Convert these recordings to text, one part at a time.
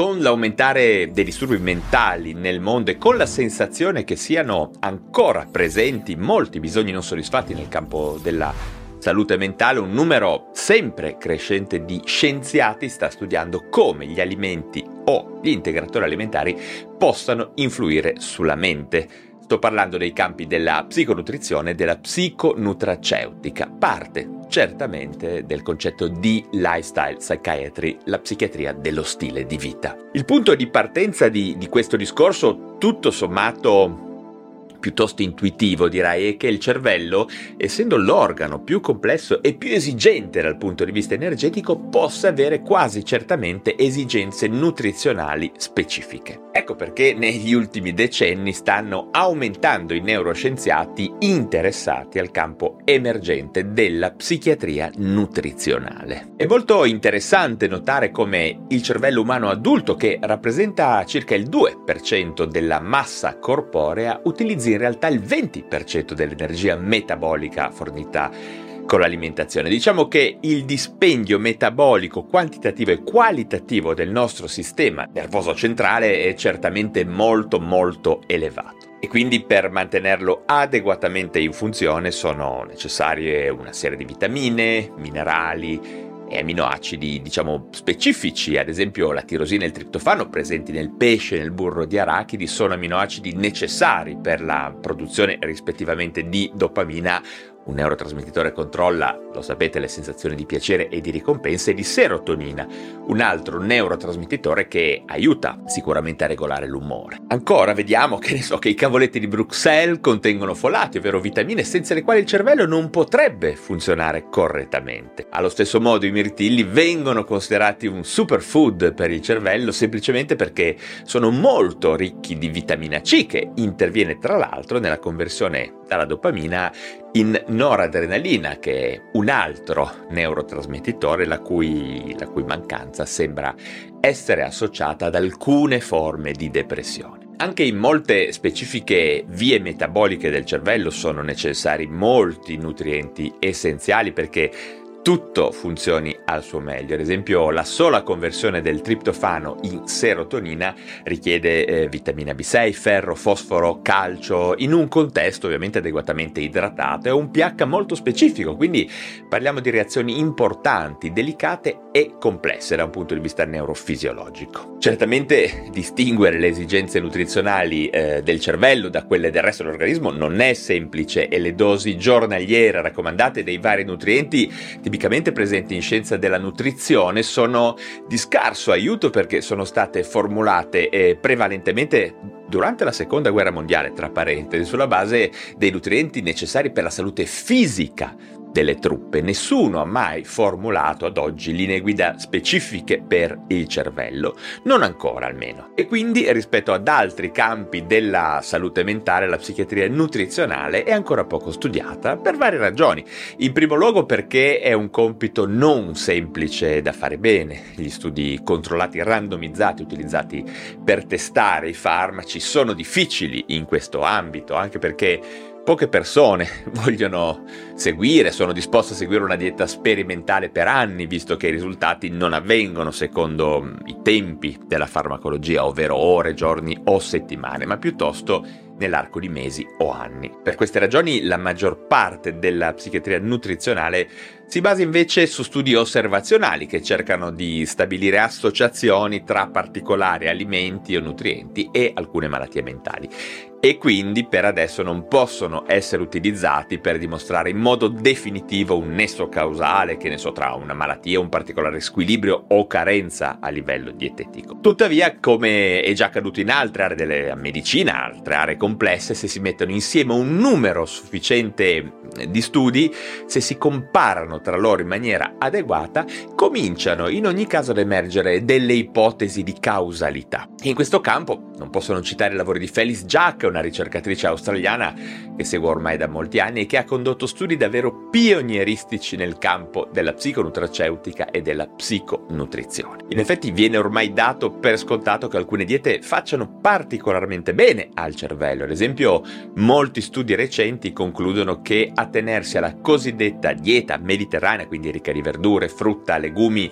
Con l'aumentare dei disturbi mentali nel mondo e con la sensazione che siano ancora presenti molti bisogni non soddisfatti nel campo della salute mentale, un numero sempre crescente di scienziati sta studiando come gli alimenti o gli integratori alimentari possano influire sulla mente. Sto parlando dei campi della psiconutrizione e della psiconutraceutica, parte certamente del concetto di lifestyle psychiatry, la psichiatria dello stile di vita. Il punto di partenza di, di questo discorso, tutto sommato piuttosto intuitivo direi è che il cervello, essendo l'organo più complesso e più esigente dal punto di vista energetico, possa avere quasi certamente esigenze nutrizionali specifiche. Ecco perché negli ultimi decenni stanno aumentando i neuroscienziati interessati al campo emergente della psichiatria nutrizionale. È molto interessante notare come il cervello umano adulto, che rappresenta circa il 2% della massa corporea, utilizzi in realtà il 20% dell'energia metabolica fornita con l'alimentazione. Diciamo che il dispendio metabolico quantitativo e qualitativo del nostro sistema nervoso centrale è certamente molto molto elevato e quindi per mantenerlo adeguatamente in funzione sono necessarie una serie di vitamine, minerali, e aminoacidi, diciamo, specifici, ad esempio la tirosina e il triptofano presenti nel pesce e nel burro di arachidi sono aminoacidi necessari per la produzione rispettivamente di dopamina un neurotrasmettitore controlla, lo sapete, le sensazioni di piacere e di ricompensa e di serotonina, un altro neurotrasmettitore che aiuta sicuramente a regolare l'umore. Ancora vediamo che ne so che i cavoletti di Bruxelles contengono folati, ovvero vitamine senza le quali il cervello non potrebbe funzionare correttamente. Allo stesso modo i mirtilli vengono considerati un superfood per il cervello semplicemente perché sono molto ricchi di vitamina C che interviene tra l'altro nella conversione dalla dopamina in noradrenalina, che è un altro neurotrasmettitore la cui, la cui mancanza sembra essere associata ad alcune forme di depressione. Anche in molte specifiche vie metaboliche del cervello sono necessari molti nutrienti essenziali perché tutto funzioni al suo meglio. Ad esempio, la sola conversione del triptofano in serotonina richiede eh, vitamina B6, ferro, fosforo, calcio, in un contesto ovviamente adeguatamente idratato e un pH molto specifico, quindi parliamo di reazioni importanti, delicate e complesse da un punto di vista neurofisiologico. Certamente distinguere le esigenze nutrizionali eh, del cervello da quelle del resto dell'organismo non è semplice e le dosi giornaliere raccomandate dei vari nutrienti tipicamente presenti in scienza della nutrizione sono di scarso aiuto perché sono state formulate eh, prevalentemente durante la seconda guerra mondiale, tra parentesi, sulla base dei nutrienti necessari per la salute fisica delle truppe. Nessuno ha mai formulato ad oggi linee guida specifiche per il cervello, non ancora almeno. E quindi rispetto ad altri campi della salute mentale, la psichiatria nutrizionale è ancora poco studiata per varie ragioni. In primo luogo perché è un compito non semplice da fare bene. Gli studi controllati randomizzati utilizzati per testare i farmaci sono difficili in questo ambito, anche perché Poche persone vogliono seguire, sono disposte a seguire una dieta sperimentale per anni, visto che i risultati non avvengono secondo i tempi della farmacologia, ovvero ore, giorni o settimane, ma piuttosto nell'arco di mesi o anni. Per queste ragioni la maggior parte della psichiatria nutrizionale si basa invece su studi osservazionali che cercano di stabilire associazioni tra particolari alimenti o nutrienti e alcune malattie mentali. E quindi per adesso non possono essere utilizzati per dimostrare in modo definitivo un nesso causale, che ne so, tra una malattia, un particolare squilibrio o carenza a livello dietetico. Tuttavia, come è già accaduto in altre aree della medicina, altre aree complesse, se si mettono insieme un numero sufficiente di studi, se si comparano tra loro in maniera adeguata, cominciano in ogni caso ad emergere delle ipotesi di causalità. In questo campo non posso non citare i lavori di Phyllis Jack, una ricercatrice australiana che seguo ormai da molti anni e che ha condotto studi davvero pionieristici nel campo della psiconutraceutica e della psiconutrizione. In effetti viene ormai dato per scontato che alcune diete facciano particolarmente bene al cervello. Ad esempio, molti studi recenti concludono che attenersi alla cosiddetta dieta mediterranea, quindi ricca di verdure, frutta, legumi,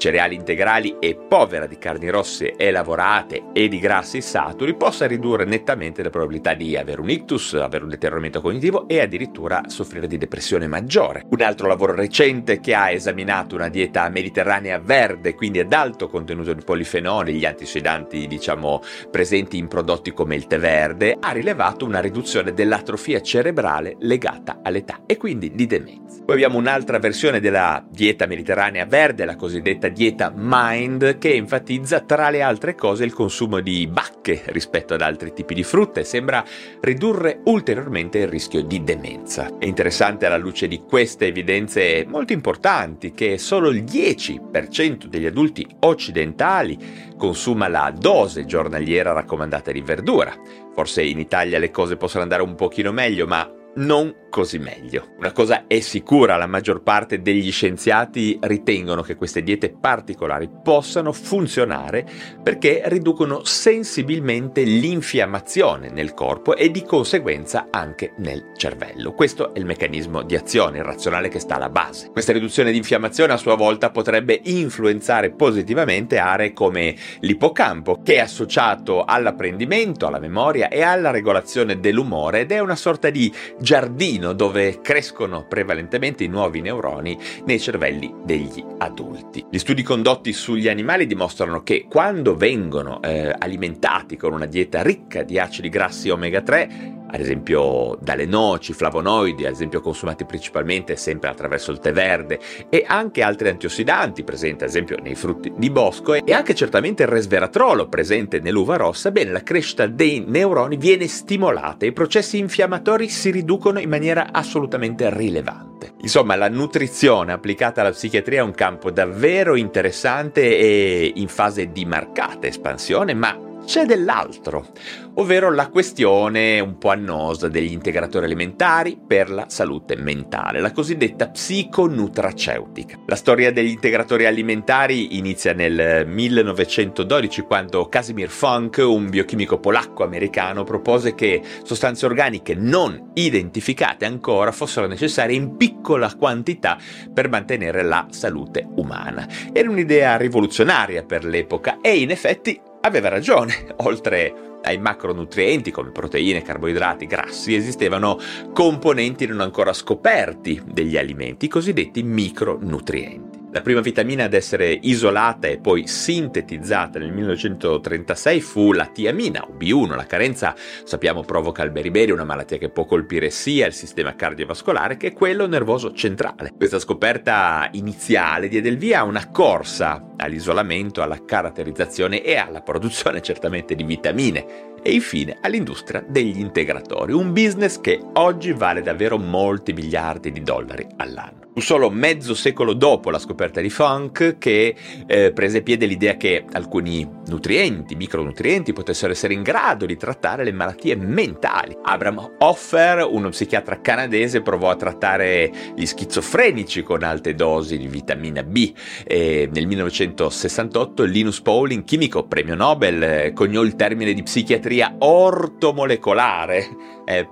cereali integrali e povera di carni rosse e lavorate e di grassi saturi possa ridurre nettamente la probabilità di avere un ictus, avere un deterioramento cognitivo e addirittura soffrire di depressione maggiore. Un altro lavoro recente che ha esaminato una dieta mediterranea verde, quindi ad alto contenuto di polifenoli, gli antiossidanti diciamo presenti in prodotti come il tè verde, ha rilevato una riduzione dell'atrofia cerebrale legata all'età e quindi di demenza. Poi abbiamo un'altra versione della dieta mediterranea verde, la cosiddetta dieta Mind che enfatizza tra le altre cose il consumo di bacche rispetto ad altri tipi di frutta e sembra ridurre ulteriormente il rischio di demenza. È interessante alla luce di queste evidenze molto importanti che solo il 10% degli adulti occidentali consuma la dose giornaliera raccomandata di verdura. Forse in Italia le cose possono andare un pochino meglio, ma non così meglio. Una cosa è sicura, la maggior parte degli scienziati ritengono che queste diete particolari possano funzionare perché riducono sensibilmente l'infiammazione nel corpo e di conseguenza anche nel cervello. Questo è il meccanismo di azione irrazionale che sta alla base. Questa riduzione di infiammazione a sua volta potrebbe influenzare positivamente aree come l'ippocampo, che è associato all'apprendimento, alla memoria e alla regolazione dell'umore ed è una sorta di giardino dove crescono prevalentemente i nuovi neuroni nei cervelli degli adulti. Gli studi condotti sugli animali dimostrano che quando vengono eh, alimentati con una dieta ricca di acidi grassi omega 3, ad esempio dalle noci, flavonoidi, ad esempio consumati principalmente sempre attraverso il tè verde, e anche altri antiossidanti presenti ad esempio nei frutti di bosco. E anche certamente il resveratrolo presente nell'uva rossa, bene la crescita dei neuroni viene stimolata e i processi infiammatori si riducono in maniera assolutamente rilevante. Insomma, la nutrizione applicata alla psichiatria è un campo davvero interessante e in fase di marcata espansione, ma c'è dell'altro, ovvero la questione un po' annosa degli integratori alimentari per la salute mentale, la cosiddetta psiconutraceutica. La storia degli integratori alimentari inizia nel 1912 quando Casimir Funk, un biochimico polacco-americano, propose che sostanze organiche non identificate ancora fossero necessarie in piccola quantità per mantenere la salute umana. Era un'idea rivoluzionaria per l'epoca e in effetti aveva ragione, oltre ai macronutrienti come proteine, carboidrati, grassi, esistevano componenti non ancora scoperti degli alimenti, i cosiddetti micronutrienti. La prima vitamina ad essere isolata e poi sintetizzata nel 1936 fu la tiamina o B1. La carenza, sappiamo, provoca il beriberi, una malattia che può colpire sia il sistema cardiovascolare che quello nervoso centrale. Questa scoperta iniziale diede il via a una corsa all'isolamento, alla caratterizzazione e alla produzione certamente di vitamine e infine all'industria degli integratori, un business che oggi vale davvero molti miliardi di dollari all'anno. Fu solo mezzo secolo dopo la scoperta di Funk che eh, prese piede l'idea che alcuni nutrienti, micronutrienti, potessero essere in grado di trattare le malattie mentali. Abraham Hoffer, uno psichiatra canadese, provò a trattare gli schizofrenici con alte dosi di vitamina B. E nel 1968 Linus Pauling, chimico premio Nobel, eh, coniò il termine di psichiatria ortomolecolare. Eh,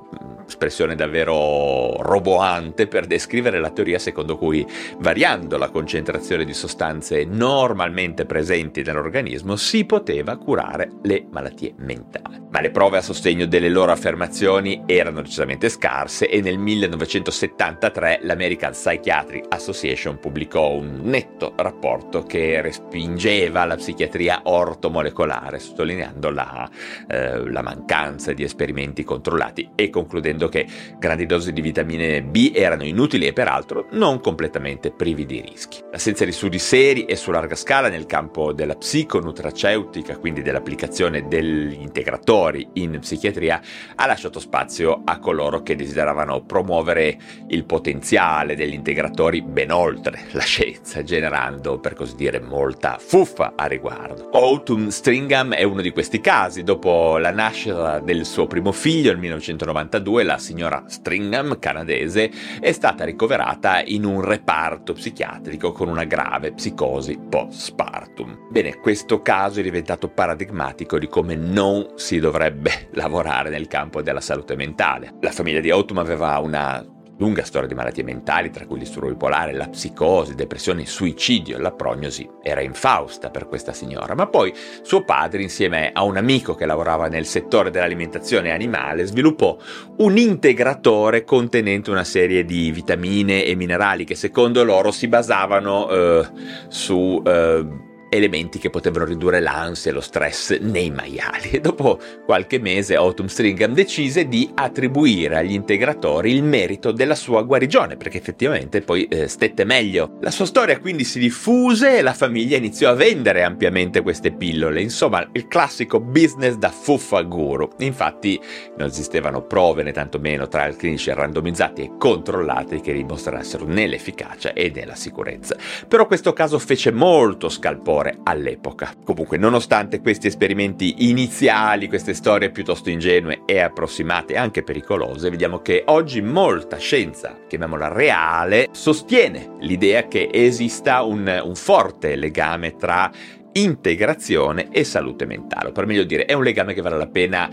espressione davvero roboante per descrivere la teoria secondo cui variando la concentrazione di sostanze normalmente presenti nell'organismo si poteva curare le malattie mentali. Ma le prove a sostegno delle loro affermazioni erano decisamente scarse e nel 1973 l'American Psychiatric Association pubblicò un netto rapporto che respingeva la psichiatria ortomolecolare, sottolineando la, eh, la mancanza di esperimenti controllati e concludendo che grandi dosi di vitamine B erano inutili e peraltro non completamente privi di rischi. L'assenza di studi seri e su larga scala nel campo della psiconutraceutica, quindi dell'applicazione degli integratori in psichiatria, ha lasciato spazio a coloro che desideravano promuovere il potenziale degli integratori ben oltre la scienza, generando per così dire molta fuffa a riguardo. Autumn Stringham è uno di questi casi. Dopo la nascita del suo primo figlio nel 1992, la signora Stringham, canadese, è stata ricoverata in un reparto psichiatrico con una grave psicosi postpartum. Bene, questo caso è diventato paradigmatico di come non si dovrebbe lavorare nel campo della salute mentale. La famiglia di Autumn aveva una lunga storia di malattie mentali, tra cui disturbo bipolare, la psicosi, depressione, suicidio, la prognosi era infausta per questa signora, ma poi suo padre, insieme a un amico che lavorava nel settore dell'alimentazione animale, sviluppò un integratore contenente una serie di vitamine e minerali che secondo loro si basavano eh, su... Eh, elementi che potevano ridurre l'ansia e lo stress nei maiali. E dopo qualche mese Autumn Stringham decise di attribuire agli integratori il merito della sua guarigione, perché effettivamente poi eh, stette meglio. La sua storia quindi si diffuse e la famiglia iniziò a vendere ampiamente queste pillole, insomma il classico business da fuffa guru. Infatti non esistevano prove né tantomeno trial clinici randomizzati e controllati che dimostrassero né l'efficacia né la sicurezza. Però questo caso fece molto scalpore valore all'epoca. Comunque, nonostante questi esperimenti iniziali, queste storie piuttosto ingenue e approssimate, anche pericolose, vediamo che oggi molta scienza, chiamiamola reale, sostiene l'idea che esista un, un forte legame tra integrazione e salute mentale, o per meglio dire, è un legame che vale la pena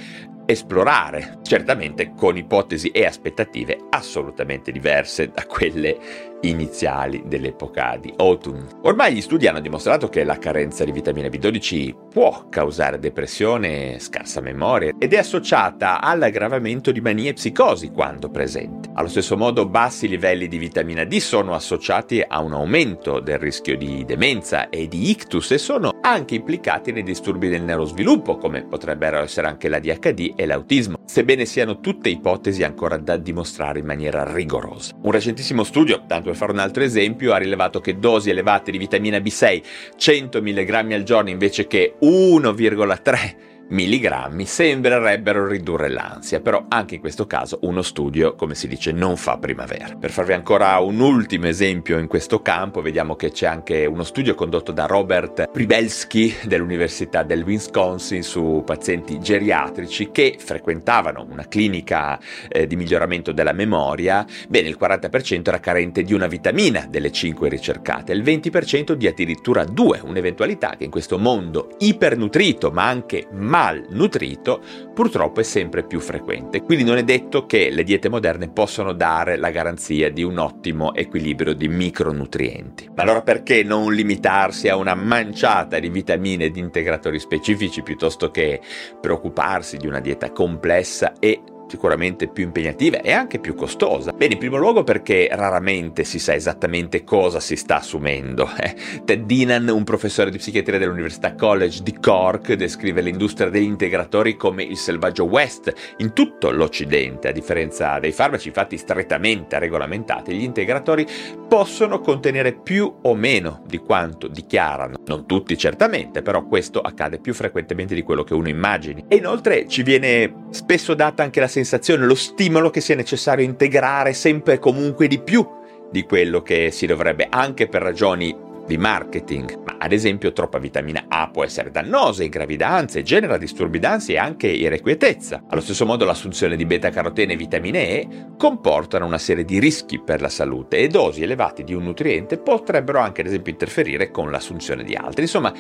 esplorare, certamente con ipotesi e aspettative assolutamente diverse da quelle iniziali dell'epoca di Autumn. Ormai gli studi hanno dimostrato che la carenza di vitamina B12 può causare depressione, scarsa memoria ed è associata all'aggravamento di manie e psicosi quando presente. Allo stesso modo bassi livelli di vitamina D sono associati a un aumento del rischio di demenza e di ictus e sono anche implicati nei disturbi del neurosviluppo come potrebbero essere anche la DHD e l'autismo, sebbene siano tutte ipotesi ancora da dimostrare in maniera rigorosa. Un recentissimo studio, tanto per fare un altro esempio, ha rilevato che dosi elevate di vitamina B6, 100 mg al giorno invece che 1,3 milligrammi sembrerebbero ridurre l'ansia, però anche in questo caso uno studio, come si dice, non fa primavera. Per farvi ancora un ultimo esempio in questo campo, vediamo che c'è anche uno studio condotto da Robert Pribelsky dell'Università del Wisconsin su pazienti geriatrici che frequentavano una clinica eh, di miglioramento della memoria. Bene, il 40% era carente di una vitamina delle 5 ricercate, il 20% di addirittura due, un'eventualità che in questo mondo ipernutrito ma anche malnutrito purtroppo è sempre più frequente. Quindi non è detto che le diete moderne possano dare la garanzia di un ottimo equilibrio di micronutrienti. Ma allora perché non limitarsi a una manciata di vitamine e di integratori specifici piuttosto che preoccuparsi di una dieta complessa e sicuramente più impegnativa e anche più costosa. Bene, in primo luogo perché raramente si sa esattamente cosa si sta assumendo. Eh. Ted Dinan, un professore di psichiatria dell'Università College di Cork, descrive l'industria degli integratori come il selvaggio West in tutto l'Occidente. A differenza dei farmaci, infatti strettamente regolamentati, gli integratori possono contenere più o meno di quanto dichiarano. Non tutti certamente, però questo accade più frequentemente di quello che uno immagini. E inoltre ci viene spesso data anche la sensazione, lo stimolo che sia necessario integrare sempre e comunque di più di quello che si dovrebbe, anche per ragioni di marketing. Ma ad esempio troppa vitamina A può essere dannosa in gravidanze, genera disturbi d'ansia e anche irrequietezza. Allo stesso modo l'assunzione di beta-carotene e vitamine E comportano una serie di rischi per la salute e dosi elevate di un nutriente potrebbero anche ad esempio interferire con l'assunzione di altri. Insomma,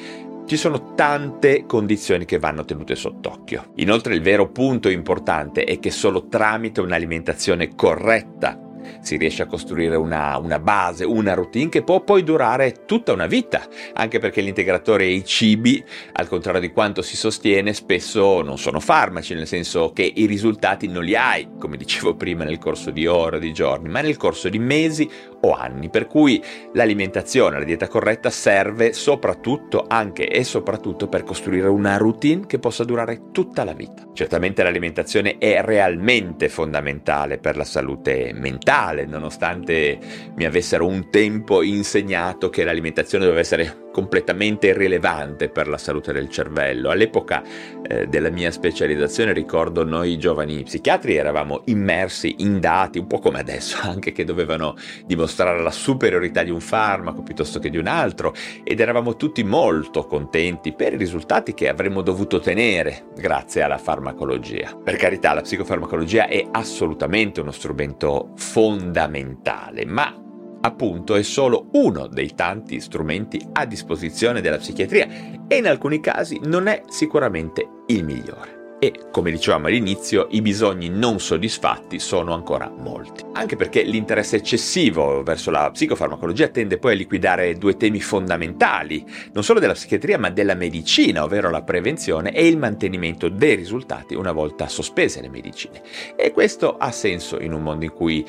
Ci sono tante condizioni che vanno tenute sott'occhio. Inoltre il vero punto importante è che solo tramite un'alimentazione corretta si riesce a costruire una, una, base, una routine che può poi durare tutta una vita, anche perché l'integratore e i cibi, al contrario di quanto si sostiene, spesso non sono farmaci, nel senso che i risultati non li hai, come dicevo prima, nel corso di ore di giorni, ma nel corso di mesi o anni, per cui l'alimentazione, la dieta corretta serve soprattutto, anche e soprattutto per costruire una routine che possa durare tutta la vita. Certamente l'alimentazione è realmente fondamentale per la salute mentale, nonostante mi avessero un tempo insegnato che l'alimentazione doveva essere completamente irrilevante per la salute del cervello. All'epoca eh, della mia specializzazione ricordo noi giovani psichiatri eravamo immersi in dati, un po' come adesso, anche che dovevano dimostrare la superiorità di un farmaco piuttosto che di un altro ed eravamo tutti molto contenti per i risultati che avremmo dovuto ottenere grazie alla farmacologia. Per carità, la psicofarmacologia è assolutamente uno strumento fondamentale, ma appunto è solo uno dei tanti strumenti a disposizione della psichiatria e in alcuni casi non è sicuramente il migliore. E, come dicevamo all'inizio, i bisogni non soddisfatti sono ancora molti. Anche perché l'interesse eccessivo verso la psicofarmacologia tende poi a liquidare due temi fondamentali, non solo della psichiatria ma della medicina, ovvero la prevenzione e il mantenimento dei risultati una volta sospese le medicine. E questo ha senso in un mondo in cui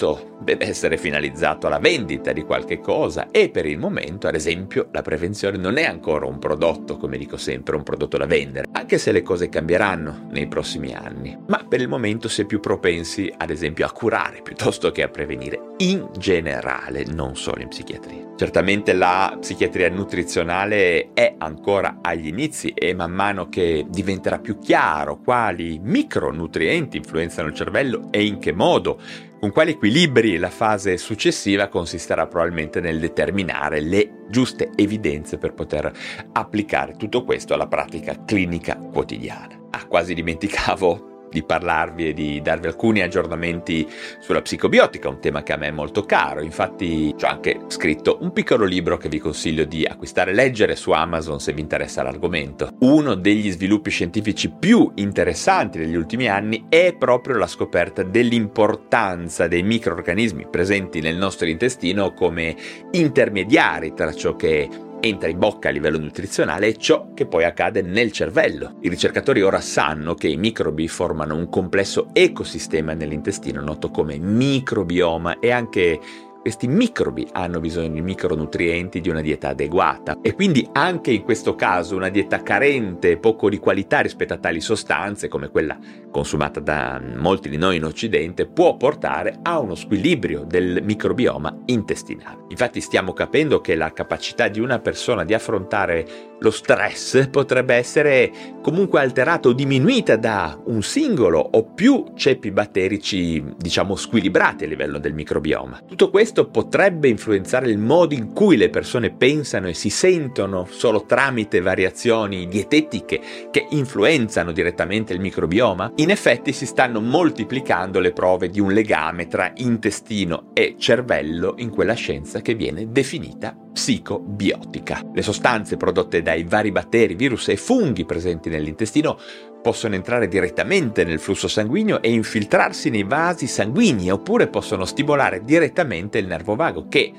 tutto deve essere finalizzato alla vendita di qualche cosa e per il momento, ad esempio, la prevenzione non è ancora un prodotto, come dico sempre, un prodotto da vendere, anche se le cose cambieranno nei prossimi anni. Ma per il momento si è più propensi, ad esempio, a curare piuttosto che a prevenire, in generale, non solo in psichiatria. Certamente la psichiatria nutrizionale è ancora agli inizi e man mano che diventerà più chiaro quali micronutrienti influenzano il cervello e in che modo con quali equilibri la fase successiva consisterà probabilmente nel determinare le giuste evidenze per poter applicare tutto questo alla pratica clinica quotidiana. Ah, quasi dimenticavo di parlarvi e di darvi alcuni aggiornamenti sulla psicobiotica, un tema che a me è molto caro. Infatti ho anche scritto un piccolo libro che vi consiglio di acquistare e leggere su Amazon se vi interessa l'argomento. Uno degli sviluppi scientifici più interessanti degli ultimi anni è proprio la scoperta dell'importanza dei microorganismi presenti nel nostro intestino come intermediari tra ciò che entra in bocca a livello nutrizionale è ciò che poi accade nel cervello. I ricercatori ora sanno che i microbi formano un complesso ecosistema nell'intestino noto come microbioma e anche questi microbi hanno bisogno di micronutrienti, di una dieta adeguata e quindi anche in questo caso una dieta carente, poco di qualità rispetto a tali sostanze come quella consumata da molti di noi in Occidente può portare a uno squilibrio del microbioma intestinale. Infatti stiamo capendo che la capacità di una persona di affrontare lo stress potrebbe essere comunque alterata o diminuita da un singolo o più ceppi batterici, diciamo, squilibrati a livello del microbioma. Tutto questo potrebbe influenzare il modo in cui le persone pensano e si sentono solo tramite variazioni dietetiche che influenzano direttamente il microbioma. In effetti si stanno moltiplicando le prove di un legame tra intestino e cervello in quella scienza che viene definita psicobiotica. Le sostanze prodotte dai vari batteri, virus e funghi presenti nell'intestino possono entrare direttamente nel flusso sanguigno e infiltrarsi nei vasi sanguigni oppure possono stimolare direttamente il nervo vago che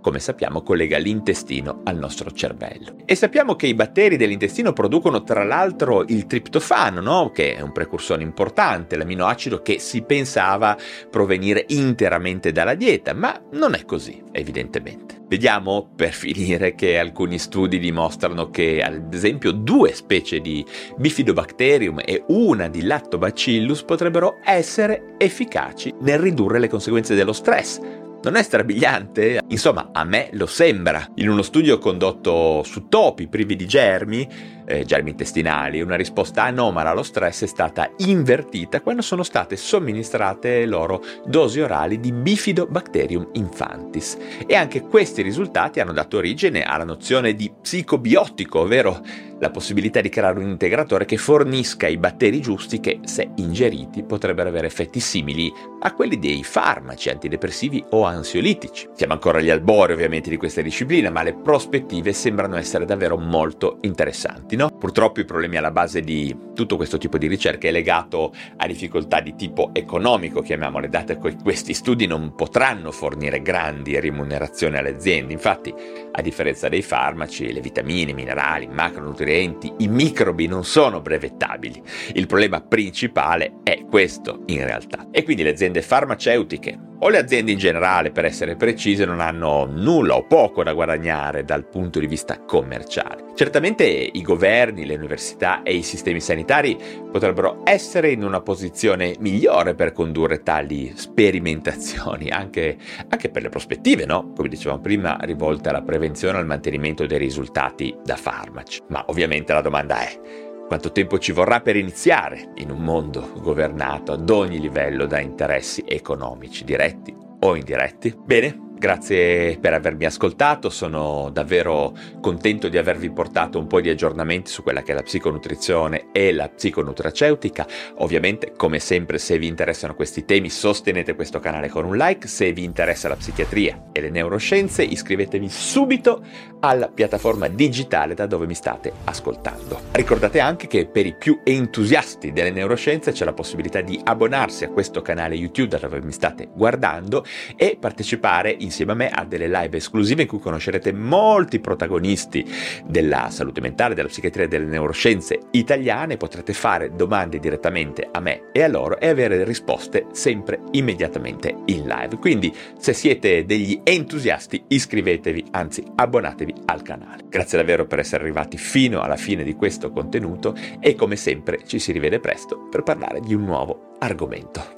come sappiamo collega l'intestino al nostro cervello. E sappiamo che i batteri dell'intestino producono tra l'altro il triptofano, no? che è un precursore importante, l'aminoacido che si pensava provenire interamente dalla dieta, ma non è così, evidentemente. Vediamo per finire che alcuni studi dimostrano che ad esempio due specie di Bifidobacterium e una di Lactobacillus potrebbero essere efficaci nel ridurre le conseguenze dello stress non è strabiliante? Insomma, a me lo sembra. In uno studio condotto su topi privi di germi, eh, germi intestinali. Una risposta anomala allo stress è stata invertita quando sono state somministrate loro dosi orali di Bifidobacterium infantis. E anche questi risultati hanno dato origine alla nozione di psicobiotico, ovvero la possibilità di creare un integratore che fornisca i batteri giusti che, se ingeriti, potrebbero avere effetti simili a quelli dei farmaci antidepressivi o ansiolitici. Siamo ancora agli albori ovviamente di questa disciplina, ma le prospettive sembrano essere davvero molto interessanti. No? Purtroppo i problemi alla base di tutto questo tipo di ricerca è legato a difficoltà di tipo economico, chiamiamole, date che questi studi non potranno fornire grandi remunerazioni alle aziende. Infatti, a differenza dei farmaci, le vitamine, i minerali, i macronutrienti, i microbi non sono brevettabili. Il problema principale è questo in realtà. E quindi le aziende farmaceutiche o le aziende in generale, per essere precise, non hanno nulla o poco da guadagnare dal punto di vista commerciale. Certamente i governi, le università e i sistemi sanitari potrebbero essere in una posizione migliore per condurre tali sperimentazioni, anche, anche per le prospettive, no? Come dicevamo prima, rivolte alla prevenzione e al mantenimento dei risultati da farmaci. Ma ovviamente la domanda è quanto tempo ci vorrà per iniziare in un mondo governato ad ogni livello da interessi economici, diretti o indiretti? Bene, Grazie per avermi ascoltato, sono davvero contento di avervi portato un po' di aggiornamenti su quella che è la psiconutrizione e la psiconutraceutica. Ovviamente, come sempre, se vi interessano questi temi, sostenete questo canale con un like. Se vi interessa la psichiatria e le neuroscienze, iscrivetevi subito alla piattaforma digitale da dove mi state ascoltando. Ricordate anche che per i più entusiasti delle neuroscienze c'è la possibilità di abbonarsi a questo canale YouTube da dove mi state guardando e partecipare in insieme a me a delle live esclusive in cui conoscerete molti protagonisti della salute mentale, della psichiatria e delle neuroscienze italiane. Potrete fare domande direttamente a me e a loro e avere risposte sempre immediatamente in live. Quindi se siete degli entusiasti iscrivetevi, anzi abbonatevi al canale. Grazie davvero per essere arrivati fino alla fine di questo contenuto e come sempre ci si rivede presto per parlare di un nuovo argomento.